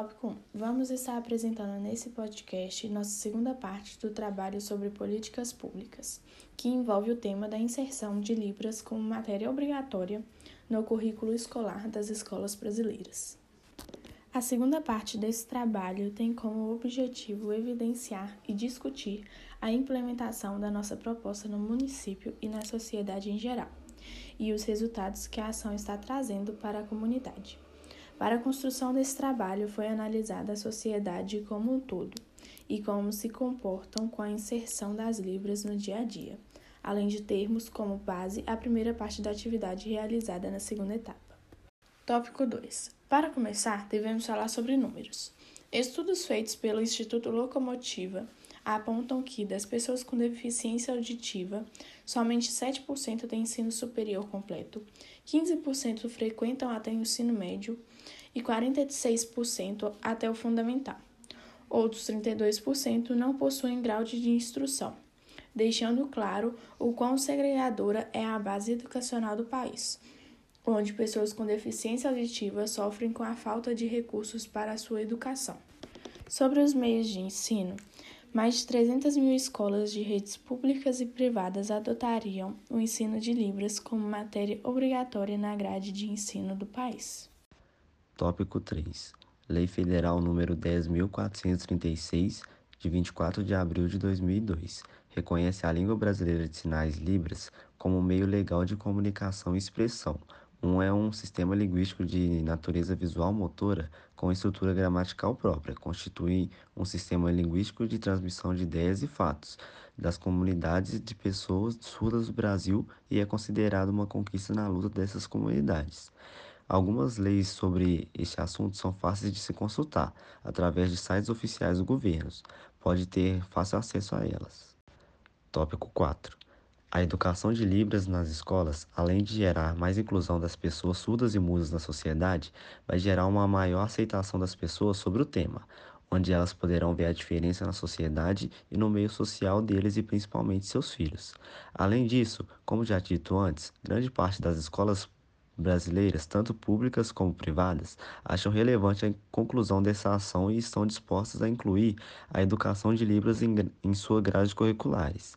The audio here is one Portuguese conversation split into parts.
Tópico 1. Vamos estar apresentando nesse podcast nossa segunda parte do trabalho sobre políticas públicas, que envolve o tema da inserção de Libras como matéria obrigatória no currículo escolar das escolas brasileiras. A segunda parte desse trabalho tem como objetivo evidenciar e discutir a implementação da nossa proposta no município e na sociedade em geral, e os resultados que a ação está trazendo para a comunidade. Para a construção desse trabalho foi analisada a sociedade como um todo e como se comportam com a inserção das Libras no dia a dia, além de termos como base a primeira parte da atividade realizada na segunda etapa. Tópico 2. Para começar, devemos falar sobre números. Estudos feitos pelo Instituto Locomotiva apontam que, das pessoas com deficiência auditiva, somente 7% têm ensino superior completo, 15% frequentam até o ensino médio e 46% até o fundamental. Outros 32% não possuem grau de instrução, deixando claro o quão segregadora é a base educacional do país onde pessoas com deficiência auditiva sofrem com a falta de recursos para a sua educação. Sobre os meios de ensino, mais de 300 mil escolas de redes públicas e privadas adotariam o ensino de Libras como matéria obrigatória na grade de ensino do país. Tópico 3. Lei Federal número 10.436, de 24 de abril de 2002, reconhece a língua brasileira de sinais Libras como meio legal de comunicação e expressão, um é um sistema linguístico de natureza visual motora com estrutura gramatical própria, constitui um sistema linguístico de transmissão de ideias e fatos das comunidades de pessoas surdas do Brasil e é considerado uma conquista na luta dessas comunidades. Algumas leis sobre este assunto são fáceis de se consultar através de sites oficiais do governo. Pode ter fácil acesso a elas. Tópico 4. A educação de Libras nas escolas, além de gerar mais inclusão das pessoas surdas e mudas na sociedade, vai gerar uma maior aceitação das pessoas sobre o tema, onde elas poderão ver a diferença na sociedade e no meio social deles e principalmente seus filhos. Além disso, como já dito antes, grande parte das escolas brasileiras, tanto públicas como privadas, acham relevante a conclusão dessa ação e estão dispostas a incluir a educação de Libras em, em suas grades curriculares.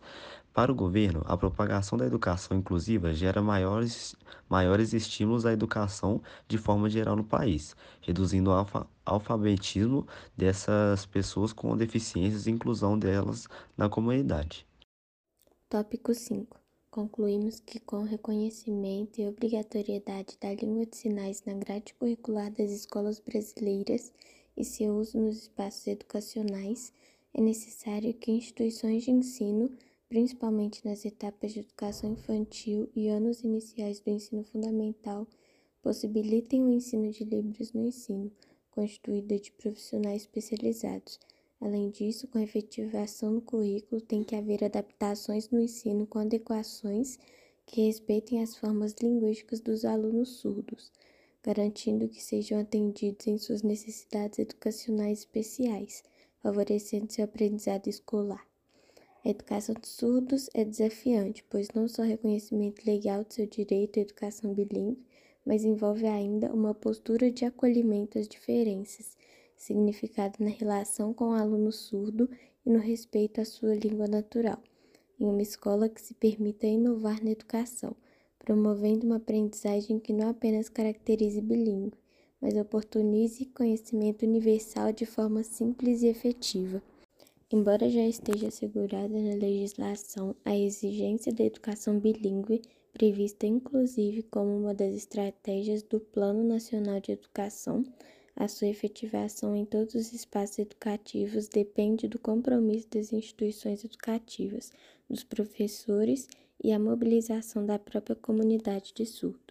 Para o governo, a propagação da educação inclusiva gera maiores, maiores estímulos à educação de forma geral no país, reduzindo o alfa, alfabetismo dessas pessoas com deficiências e inclusão delas na comunidade. Tópico 5. Concluímos que, com o reconhecimento e obrigatoriedade da língua de sinais na grade curricular das escolas brasileiras e seu uso nos espaços educacionais, é necessário que instituições de ensino principalmente nas etapas de educação infantil e anos iniciais do ensino fundamental, possibilitem o ensino de Libras no ensino, constituída de profissionais especializados. Além disso, com a efetivação no currículo, tem que haver adaptações no ensino com adequações que respeitem as formas linguísticas dos alunos surdos, garantindo que sejam atendidos em suas necessidades educacionais especiais, favorecendo seu aprendizado escolar. A educação de surdos é desafiante, pois não só reconhecimento legal de seu direito à educação bilíngue, mas envolve ainda uma postura de acolhimento às diferenças, significado na relação com o aluno surdo e no respeito à sua língua natural, em uma escola que se permita inovar na educação, promovendo uma aprendizagem que não apenas caracterize bilíngue, mas oportunize conhecimento universal de forma simples e efetiva. Embora já esteja assegurada na legislação a exigência da educação bilíngue, prevista inclusive como uma das estratégias do Plano Nacional de Educação, a sua efetivação em todos os espaços educativos depende do compromisso das instituições educativas, dos professores e a mobilização da própria comunidade de surdos.